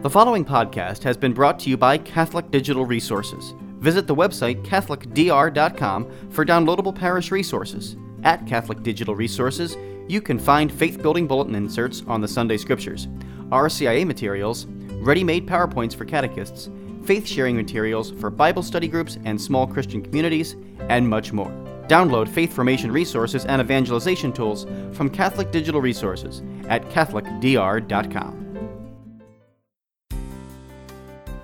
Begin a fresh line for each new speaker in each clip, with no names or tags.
The following podcast has been brought to you by Catholic Digital Resources. Visit the website CatholicDR.com for downloadable parish resources. At Catholic Digital Resources, you can find faith building bulletin inserts on the Sunday Scriptures, RCIA materials, ready made PowerPoints for catechists, faith sharing materials for Bible study groups and small Christian communities, and much more. Download faith formation resources and evangelization tools from Catholic Digital Resources at CatholicDR.com.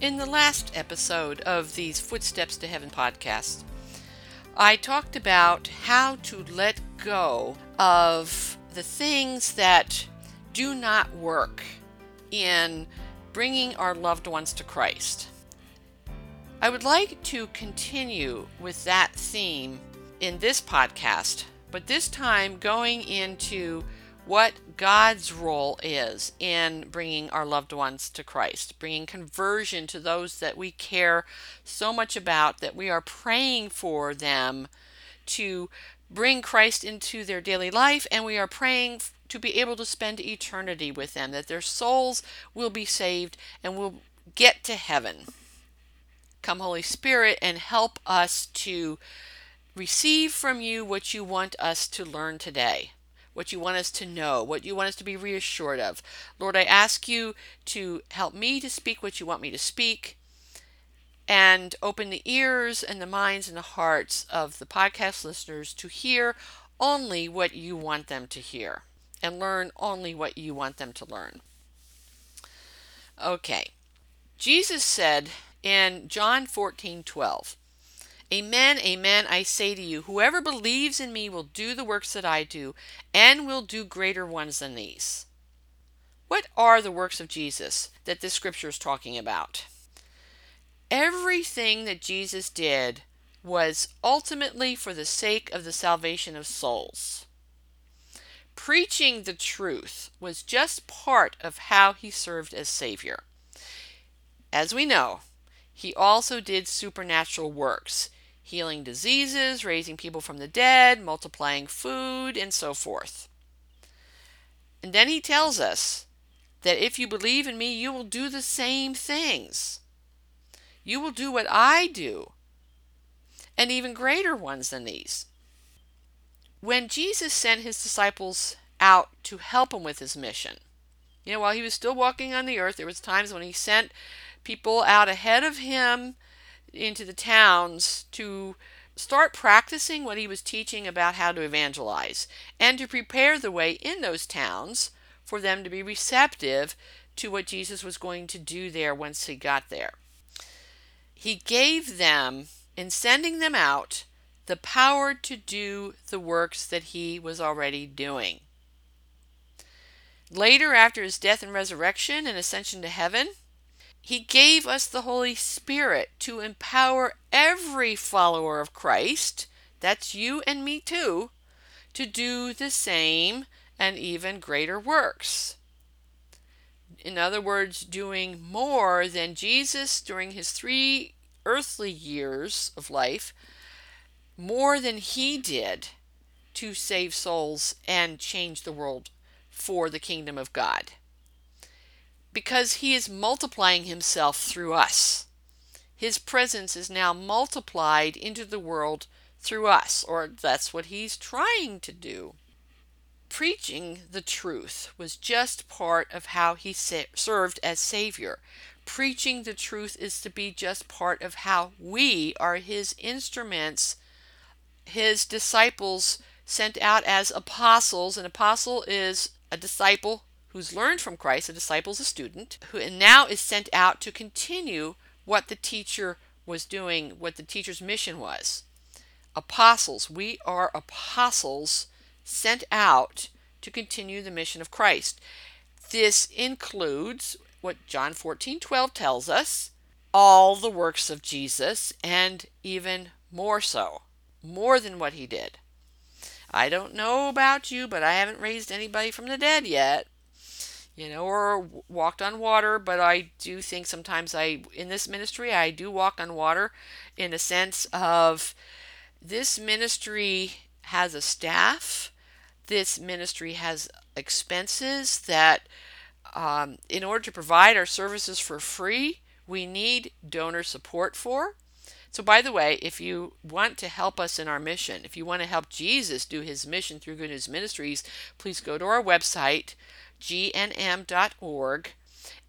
In the last episode of these Footsteps to Heaven podcasts, I talked about how to let go of the things that do not work in bringing our loved ones to Christ. I would like to continue with that theme in this podcast, but this time going into what God's role is in bringing our loved ones to Christ, bringing conversion to those that we care so much about, that we are praying for them to bring Christ into their daily life, and we are praying to be able to spend eternity with them, that their souls will be saved and will get to heaven. Come, Holy Spirit, and help us to receive from you what you want us to learn today, what you want us to know, what you want us to be reassured of. Lord, I ask you to help me to speak what you want me to speak and open the ears and the minds and the hearts of the podcast listeners to hear only what you want them to hear and learn only what you want them to learn. Okay. Jesus said in John 14 12, Amen, amen, I say to you, whoever believes in me will do the works that I do, and will do greater ones than these. What are the works of Jesus that this scripture is talking about? Everything that Jesus did was ultimately for the sake of the salvation of souls. Preaching the truth was just part of how he served as Savior. As we know, he also did supernatural works healing diseases, raising people from the dead, multiplying food, and so forth. And then he tells us that if you believe in me, you will do the same things. You will do what I do, and even greater ones than these. When Jesus sent his disciples out to help him with his mission, you know, while he was still walking on the earth, there was times when he sent people out ahead of him into the towns to start practicing what he was teaching about how to evangelize and to prepare the way in those towns for them to be receptive to what Jesus was going to do there once he got there. He gave them, in sending them out, the power to do the works that he was already doing. Later, after his death and resurrection and ascension to heaven, he gave us the Holy Spirit to empower every follower of Christ, that's you and me too, to do the same and even greater works. In other words, doing more than Jesus during his three earthly years of life, more than he did to save souls and change the world for the kingdom of God because he is multiplying himself through us. His presence is now multiplied into the world through us, or that's what he's trying to do. Preaching the truth was just part of how he served as Savior. Preaching the truth is to be just part of how we are his instruments, his disciples sent out as apostles. An apostle is a disciple who's learned from Christ, a disciple is a student, who and now is sent out to continue what the teacher was doing, what the teacher's mission was. Apostles, we are apostles sent out to continue the mission of Christ. This includes what John 14 12 tells us all the works of Jesus, and even more so, more than what he did. I don't know about you, but I haven't raised anybody from the dead yet, you know, or walked on water, but I do think sometimes I, in this ministry, I do walk on water in a sense of this ministry has a staff, this ministry has expenses that, um, in order to provide our services for free, we need donor support for. So, by the way, if you want to help us in our mission, if you want to help Jesus do his mission through Good News Ministries, please go to our website, gnm.org,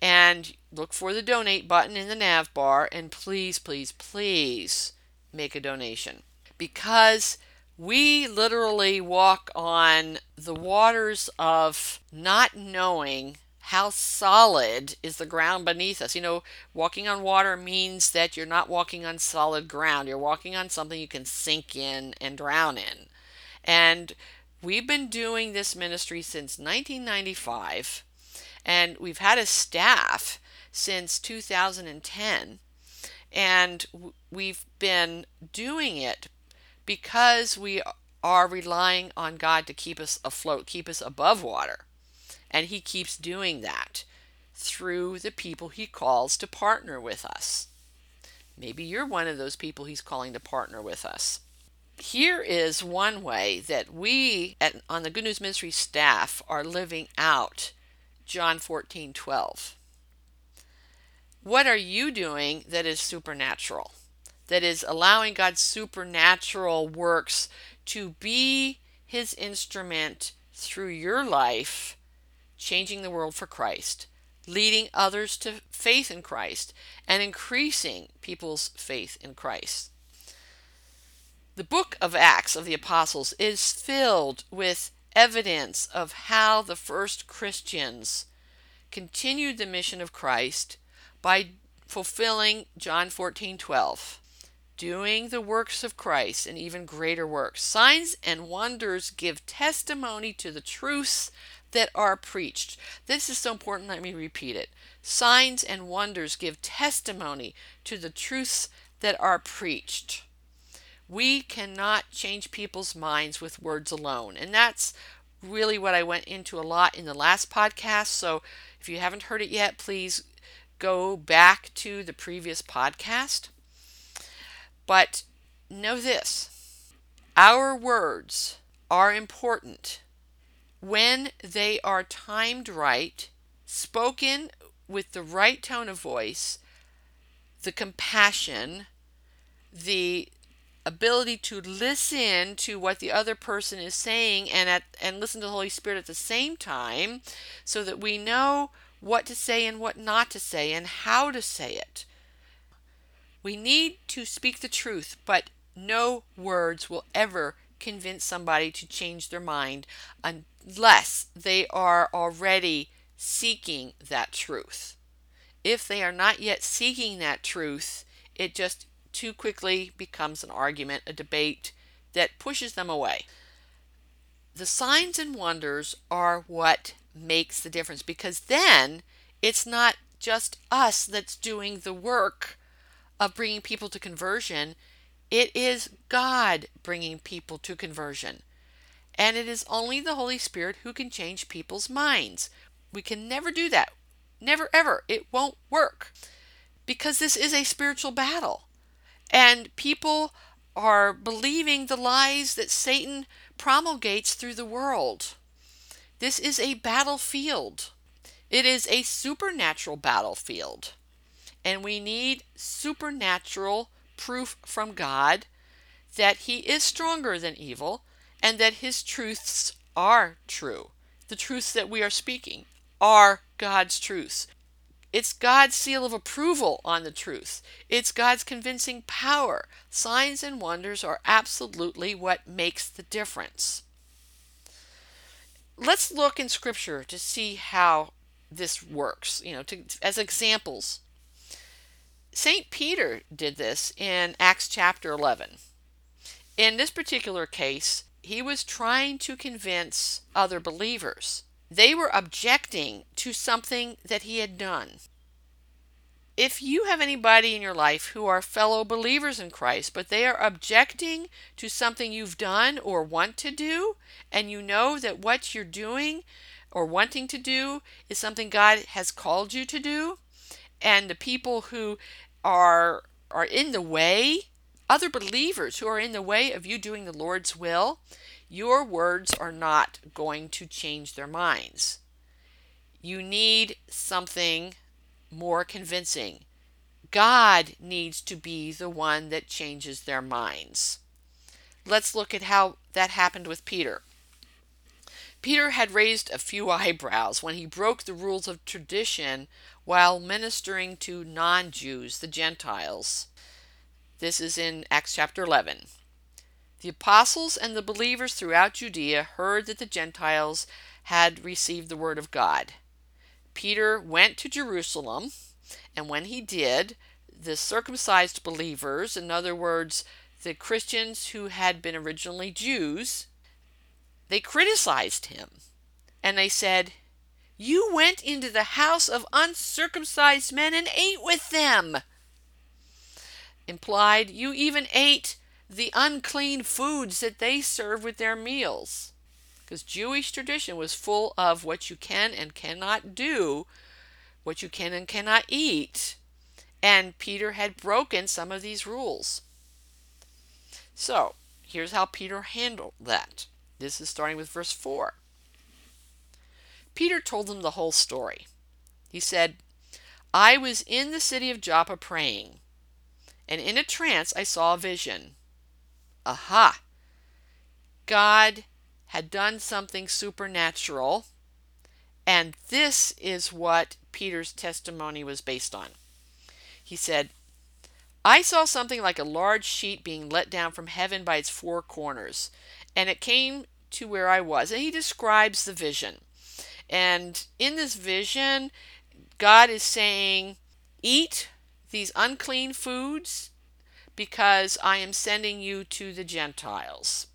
and look for the donate button in the nav bar, and please, please, please make a donation. Because we literally walk on the waters of not knowing how solid is the ground beneath us. You know, walking on water means that you're not walking on solid ground. You're walking on something you can sink in and drown in. And we've been doing this ministry since 1995, and we've had a staff since 2010. And we've been doing it because we are relying on God to keep us afloat, keep us above water. And He keeps doing that through the people He calls to partner with us. Maybe you're one of those people He's calling to partner with us. Here is one way that we at, on the Good News Ministry staff are living out John 14 12. What are you doing that is supernatural? That is allowing God's supernatural works to be his instrument through your life changing the world for Christ, leading others to faith in Christ, and increasing people's faith in Christ. The book of Acts of the Apostles is filled with evidence of how the first Christians continued the mission of Christ by fulfilling John 14 12 doing the works of Christ and even greater works. Signs and wonders give testimony to the truths that are preached. This is so important, let me repeat it. Signs and wonders give testimony to the truths that are preached. We cannot change people's minds with words alone. And that's really what I went into a lot in the last podcast. So if you haven't heard it yet, please go back to the previous podcast. But know this our words are important when they are timed right, spoken with the right tone of voice, the compassion, the ability to listen to what the other person is saying and at and listen to the Holy Spirit at the same time so that we know what to say and what not to say and how to say it. We need to speak the truth, but no words will ever convince somebody to change their mind unless they are already seeking that truth. If they are not yet seeking that truth, it just too quickly becomes an argument, a debate that pushes them away. The signs and wonders are what makes the difference because then it's not just us that's doing the work of bringing people to conversion, it is God bringing people to conversion. And it is only the Holy Spirit who can change people's minds. We can never do that. Never, ever. It won't work. Because this is a spiritual battle. And people are believing the lies that Satan promulgates through the world. This is a battlefield. It is a supernatural battlefield. And we need supernatural proof from God that He is stronger than evil and that His truths are true. The truths that we are speaking are God's truths. It's God's seal of approval on the truth. It's God's convincing power. Signs and wonders are absolutely what makes the difference. Let's look in Scripture to see how this works, you know, to, as examples. St. Peter did this in Acts chapter 11. In this particular case, he was trying to convince other believers They were objecting to something that he had done. If you have anybody in your life who are fellow believers in Christ, but they are objecting to something you've done or want to do, and you know that what you're doing or wanting to do is something God has called you to do, and the people who are are in the way, other believers who are in the way of you doing the Lord's will, your words are not going to change their minds. You need something more convincing. God needs to be the one that changes their minds. Let's look at how that happened with Peter. Peter had raised a few eyebrows when he broke the rules of tradition while ministering to non Jews, the Gentiles. This is in Acts chapter 11. The apostles and the believers throughout Judea heard that the Gentiles had received the word of God. Peter went to Jerusalem, and when he did, the circumcised believers, in other words, the Christians who had been originally Jews, they criticized him. And they said, You went into the house of uncircumcised men and ate with them. Implied, you even ate the unclean foods that they serve with their meals. Because Jewish tradition was full of what you can and cannot do, what you can and cannot eat. And Peter had broken some of these rules. So, here's how Peter handled that. This is starting with verse 4. Peter told them the whole story. He said, I was in the city of Joppa praying, and in a trance I saw a vision. Aha! God had done something supernatural, and this is what Peter's testimony was based on. He said, I saw something like a large sheet being let down from heaven by its four corners, and it came to where I was. And he describes the vision. And in this vision, God is saying, Eat these unclean foods because I am sending you to the Gentiles.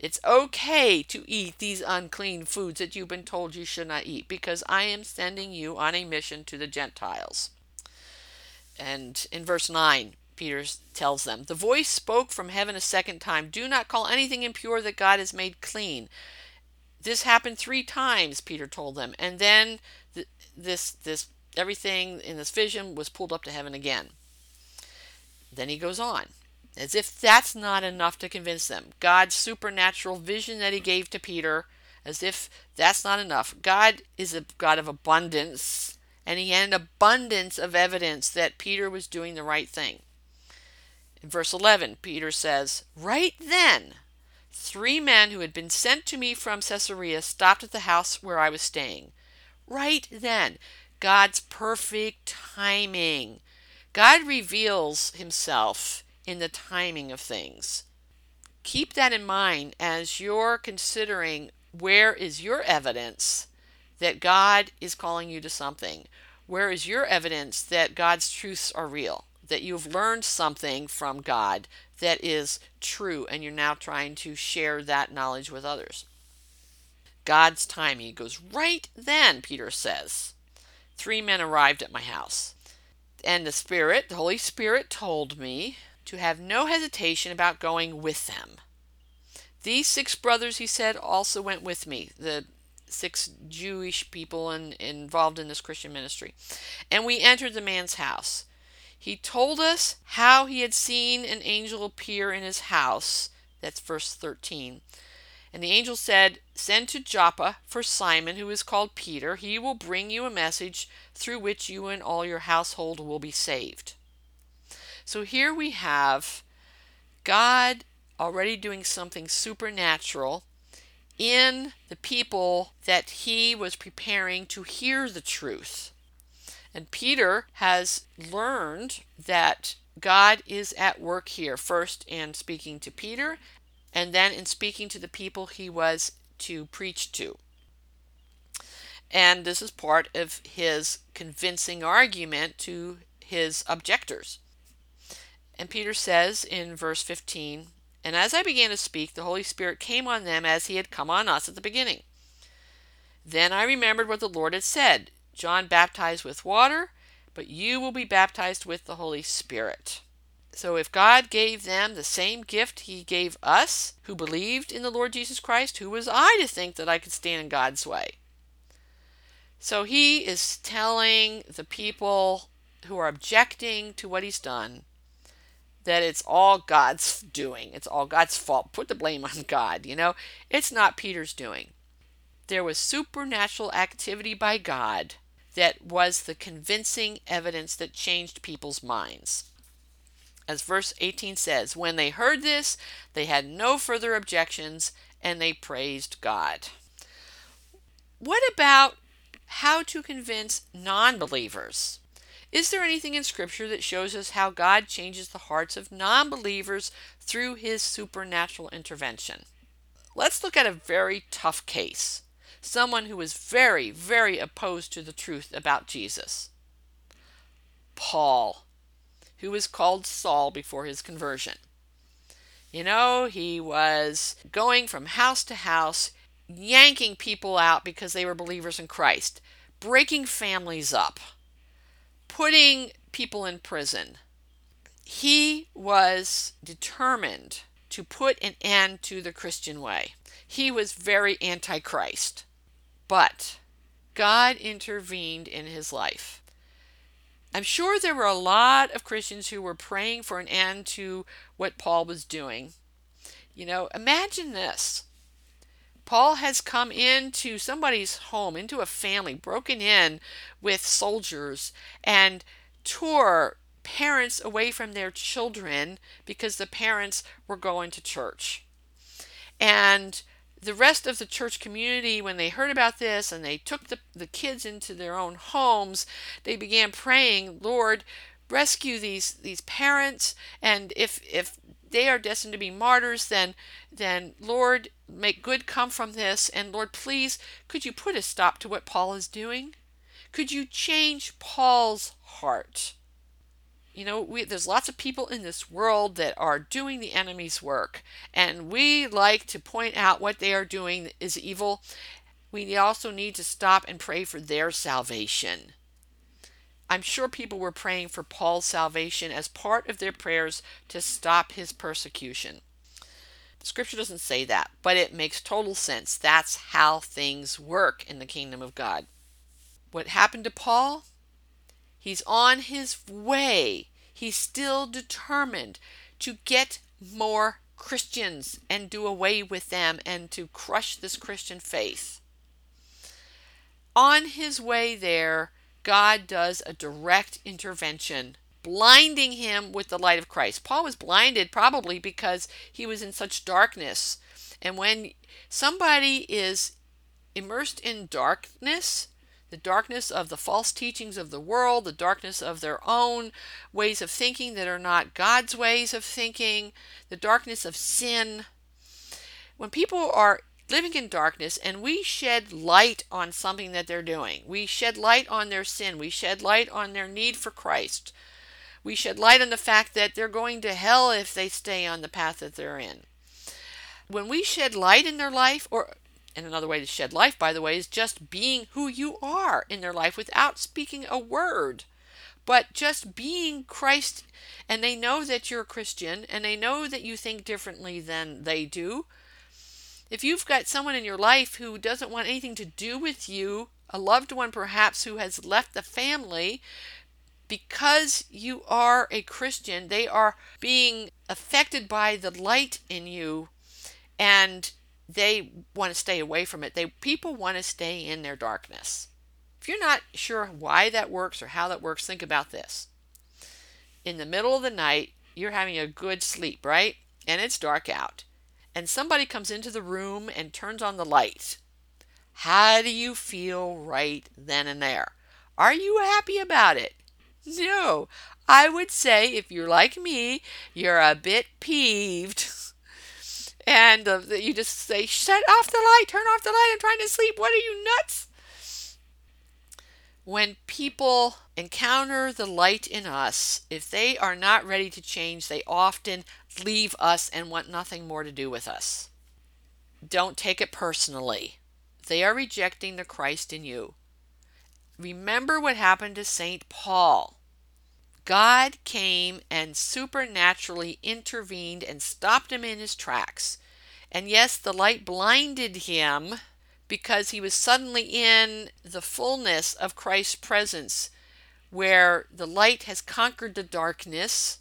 It's okay to eat these unclean foods that you've been told you should not eat because I am sending you on a mission to the Gentiles. And in verse 9, Peter tells them, The voice spoke from heaven a second time Do not call anything impure that God has made clean. This happened three times, Peter told them. And then th- this, this, everything in this vision was pulled up to heaven again. Then he goes on, as if that's not enough to convince them. God's supernatural vision that he gave to Peter, as if that's not enough. God is a God of abundance, and he had an abundance of evidence that Peter was doing the right thing. In verse 11, Peter says, Right then, three men who had been sent to me from Caesarea stopped at the house where I was staying. Right then, God's perfect timing. God reveals himself in the timing of things. Keep that in mind as you're considering where is your evidence that God is calling you to something? Where is your evidence that God's truths are real? That you've learned something from God that is true and you're now trying to share that knowledge with others? God's timing goes right then, Peter says. Three men arrived at my house. And the Spirit, the Holy Spirit, told me to have no hesitation about going with them. These six brothers, he said, also went with me, the six Jewish people in, involved in this Christian ministry. And we entered the man's house. He told us how he had seen an angel appear in his house. That's verse 13. And the angel said, Send to Joppa for Simon, who is called Peter. He will bring you a message through which you and all your household will be saved. So here we have God already doing something supernatural in the people that he was preparing to hear the truth. And Peter has learned that God is at work here, first in speaking to Peter, and then in speaking to the people he was to preach to. And this is part of his convincing argument to his objectors. And Peter says in verse 15, And as I began to speak, the Holy Spirit came on them as he had come on us at the beginning. Then I remembered what the Lord had said John baptized with water, but you will be baptized with the Holy Spirit. So if God gave them the same gift he gave us who believed in the Lord Jesus Christ, who was I to think that I could stand in God's way? So he is telling the people who are objecting to what he's done that it's all God's doing. It's all God's fault. Put the blame on God, you know? It's not Peter's doing. There was supernatural activity by God that was the convincing evidence that changed people's minds. As verse 18 says, when they heard this, they had no further objections and they praised God. What about how to convince non believers? Is there anything in Scripture that shows us how God changes the hearts of non believers through his supernatural intervention? Let's look at a very tough case someone who was very, very opposed to the truth about Jesus. Paul, who was called Saul before his conversion. You know, he was going from house to house, yanking people out because they were believers in Christ, breaking families up, putting people in prison. He was determined to put an end to the Christian way. He was very anti Christ. But God intervened in his life. I'm sure there were a lot of Christians who were praying for an end to what Paul was doing. You know, imagine this. Paul has come into somebody's home, into a family, broken in with soldiers, and tore parents away from their children because the parents were going to church. And the rest of the church community, when they heard about this and they took the, the kids into their own homes, they began praying, Lord, rescue these these parents. And if if they are destined to be martyrs then then lord make good come from this. And lord please could you put a stop to what paul is doing? Could you change paul's heart you know, we, there's lots of people in this world that are doing the enemy's work, and we like to point out what they are doing is evil. We also need to stop and pray for their salvation. I'm sure people were praying for Paul's salvation as part of their prayers to stop his persecution. The scripture doesn't say that, but it makes total sense. That's how things work in the kingdom of God. What happened to Paul? He's on his way. He's still determined to get more Christians and do away with them and to crush this Christian faith. On his way there, God does a direct intervention, blinding him with the light of Christ. Paul was blinded probably because he was in such darkness. And when somebody is immersed in darkness, the darkness of the false teachings of the world, the darkness of their own ways of thinking that are not God's ways of thinking, the darkness of sin. When people are living in darkness and we shed light on something that they're doing, we shed light on their sin, we shed light on their need for Christ, we shed light on the fact that they're going to hell if they stay on the path that they're in. When we shed light in their life, or and another way to shed life, by the way, is just being who you are in their life without speaking a word, but just being Christ. And they know that you're a Christian and they know that you think differently than they do. If you've got someone in your life who doesn't want anything to do with you, a loved one perhaps who has left the family, because you are a Christian, they are being affected by the light in you and they want to stay away from it. They people want to stay in their darkness. If you're not sure why that works or how that works, think about this. In the middle of the night, you're having a good sleep, right? And it's dark out. And somebody comes into the room and turns on the light. How do you feel right then and there? Are you happy about it? No. I would say if you're like me, you're a bit peeved and uh, you just say, "Shut off the light! Turn off the light! I'm trying to sleep. What are you nuts?" When people encounter the light in us, if they are not ready to change, they often leave us and want nothing more to do with us. Don't take it personally. They are rejecting the Christ in you. Remember what happened to St. Paul. God came and supernaturally intervened and stopped him in his tracks. And yes, the light blinded him because he was suddenly in the fullness of Christ's presence, where the light has conquered the darkness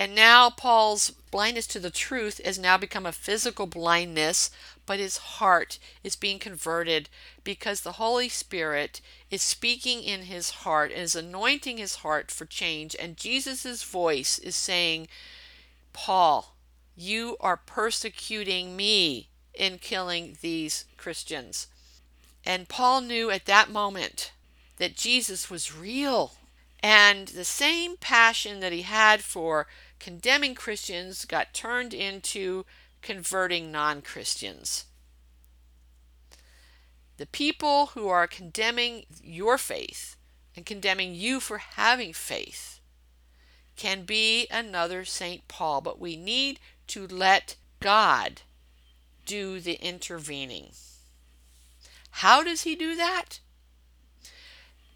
and now Paul's blindness to the truth has now become a physical blindness, but his heart is being converted because the Holy Spirit is speaking in his heart and is anointing his heart for change. And Jesus' voice is saying, Paul, you are persecuting me in killing these Christians. And Paul knew at that moment that Jesus was real. And the same passion that he had for condemning Christians got turned into converting non Christians. The people who are condemning your faith and condemning you for having faith can be another St. Paul, but we need to let God do the intervening. How does he do that?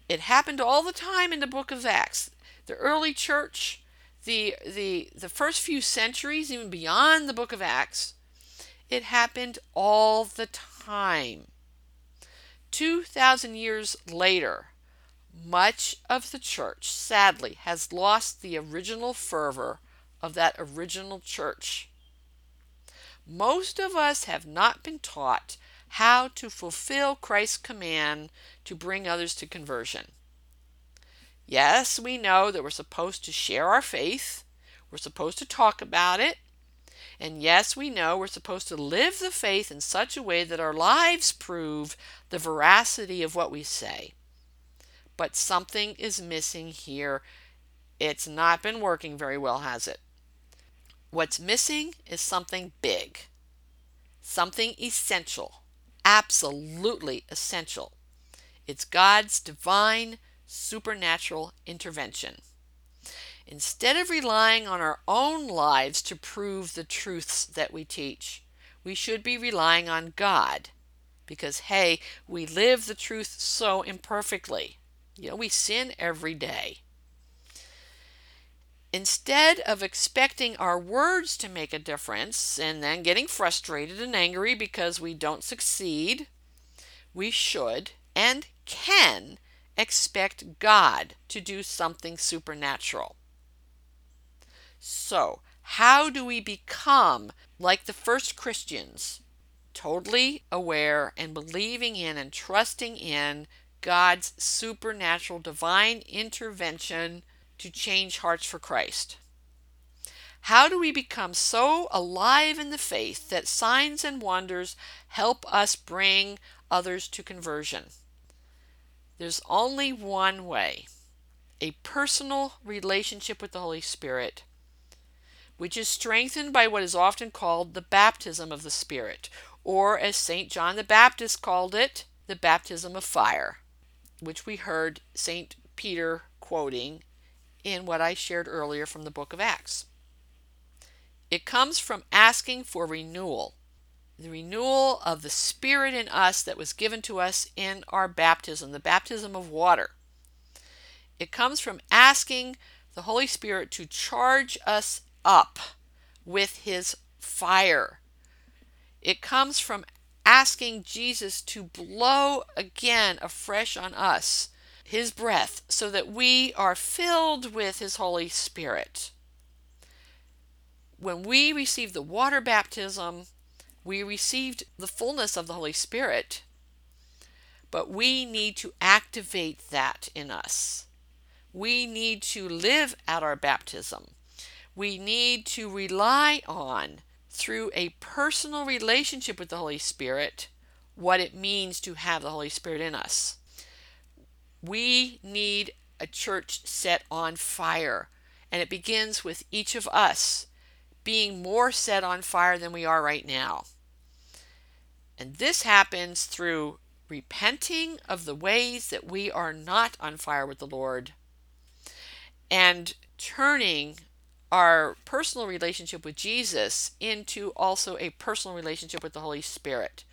It happened all the time in the book of Acts. The early church the the the first few centuries, even beyond the book of Acts, it happened all the time. 2000 years later, much of the church sadly has lost the original fervor of that original church. Most of us have not been taught how to fulfill Christ's command to bring others to conversion. Yes, we know that we're supposed to share our faith, we're supposed to talk about it, and yes, we know we're supposed to live the faith in such a way that our lives prove the veracity of what we say. But something is missing here. It's not been working very well, has it? What's missing is something big, something essential, absolutely essential. It's God's divine supernatural intervention. Instead of relying on our own lives to prove the truths that we teach, we should be relying on God. Because, hey, we live the truth so imperfectly. You know, we sin every day. Instead of expecting our words to make a difference and then getting frustrated and angry because we don't succeed, we should and can expect God to do something supernatural. So, how do we become like the first Christians, totally aware and believing in and trusting in God's supernatural divine intervention to change hearts for Christ? How do we become so alive in the faith that signs and wonders help us bring others to conversion? There's only one way a personal relationship with the Holy Spirit, which is strengthened by what is often called the baptism of the Spirit, or as St. John the Baptist called it, the baptism of fire, which we heard St. Peter quoting in what I shared earlier from the book of Acts. It comes from asking for renewal the renewal of the Spirit in us that was given to us in our baptism, the baptism of water. It comes from asking the Holy Spirit to charge us up with His fire. It comes from asking Jesus to blow again afresh on us His breath so that we are filled with His Holy Spirit. When we receive the water baptism, we received the fullness of the Holy Spirit, but we need to activate that in us. We need to live at our baptism. We need to rely on, through a personal relationship with the Holy Spirit, what it means to have the Holy Spirit in us. We need a church set on fire, and it begins with each of us being more set on fire than we are right now. And this happens through repenting of the ways that we are not on fire with the Lord and turning our personal relationship with Jesus into also a personal relationship with the Holy Spirit.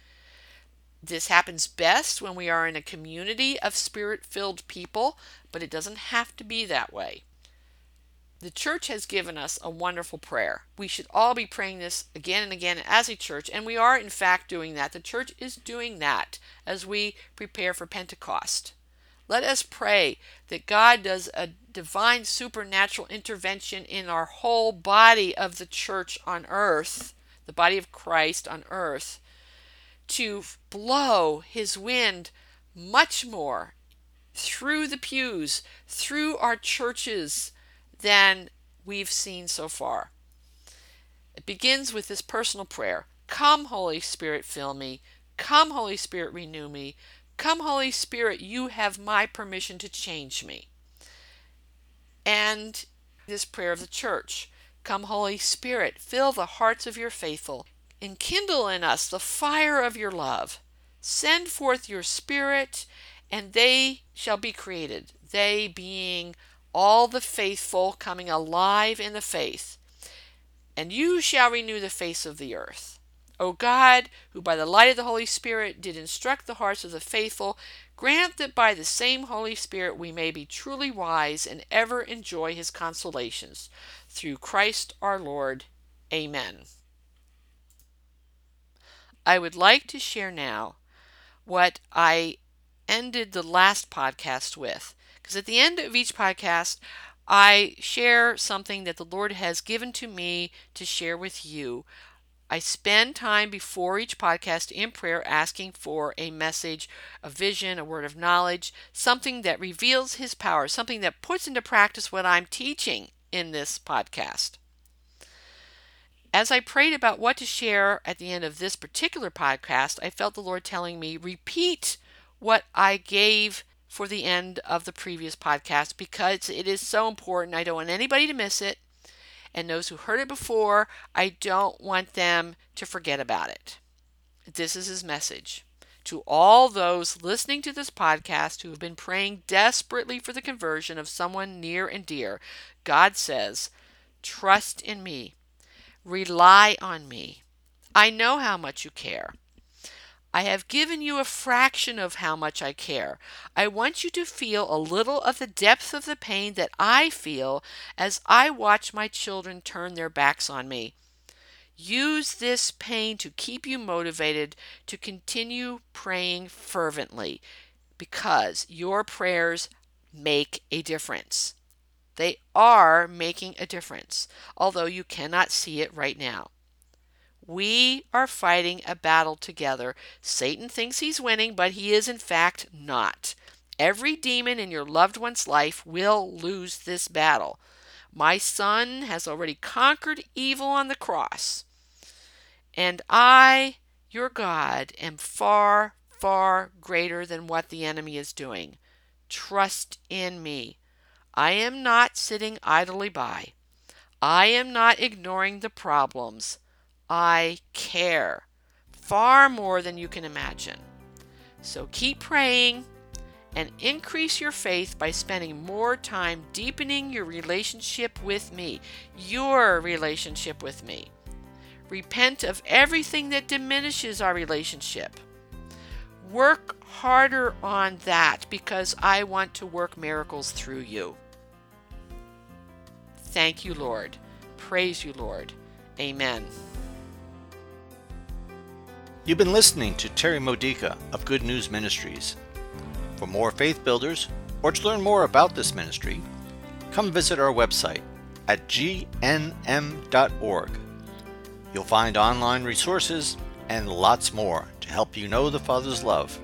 This happens best when we are in a community of spirit filled people, but it doesn't have to be that way. The church has given us a wonderful prayer. We should all be praying this again and again as a church, and we are in fact doing that. The church is doing that as we prepare for Pentecost. Let us pray that God does a divine supernatural intervention in our whole body of the church on earth, the body of Christ on earth, to blow his wind much more through the pews, through our churches than we've seen so far. It begins with this personal prayer Come, Holy Spirit, fill me. Come, Holy Spirit, renew me. Come, Holy Spirit, you have my permission to change me. And this prayer of the church Come, Holy Spirit, fill the hearts of your faithful. Enkindle in us the fire of your love. Send forth your Spirit, and they shall be created. They being all the faithful coming alive in the faith. And you shall renew the face of the earth. O God, who by the light of the Holy Spirit did instruct the hearts of the faithful, grant that by the same Holy Spirit we may be truly wise and ever enjoy his consolations. Through Christ our Lord. Amen. I would like to share now what I ended the last podcast with. Because at the end of each podcast, I share something that the Lord has given to me to share with you. I spend time before each podcast in prayer asking for a message, a vision, a word of knowledge, something that reveals His power, something that puts into practice what I'm teaching in this podcast. As I prayed about what to share at the end of this particular podcast, I felt the Lord telling me, repeat what I gave for the end of the previous podcast because it is so important. I don't want anybody to miss it. And those who heard it before, I don't want them to forget about it. This is his message. To all those listening to this podcast who have been praying desperately for the conversion of someone near and dear, God says, Trust in me, rely on me. I know how much you care. I have given you a fraction of how much I care. I want you to feel a little of the depth of the pain that I feel as I watch my children turn their backs on me. Use this pain to keep you motivated to continue praying fervently because your prayers make a difference. They are making a difference, although you cannot see it right now. We are fighting a battle together. Satan thinks he's winning, but he is in fact not. Every demon in your loved one's life will lose this battle. My son has already conquered evil on the cross. And I, your God, am far, far greater than what the enemy is doing. Trust in me. I am not sitting idly by. I am not ignoring the problems. I care far more than you can imagine. So keep praying and increase your faith by spending more time deepening your relationship with me, your relationship with me. Repent of everything that diminishes our relationship. Work harder on that because I want to work miracles through you. Thank you, Lord. Praise you, Lord. Amen.
You've been listening to Terry Modica of Good News Ministries. For more faith builders, or to learn more about this ministry, come visit our website at gnm.org. You'll find online resources and lots more to help you know the Father's love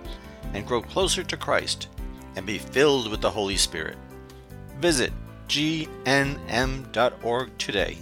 and grow closer to Christ and be filled with the Holy Spirit. Visit gnm.org today.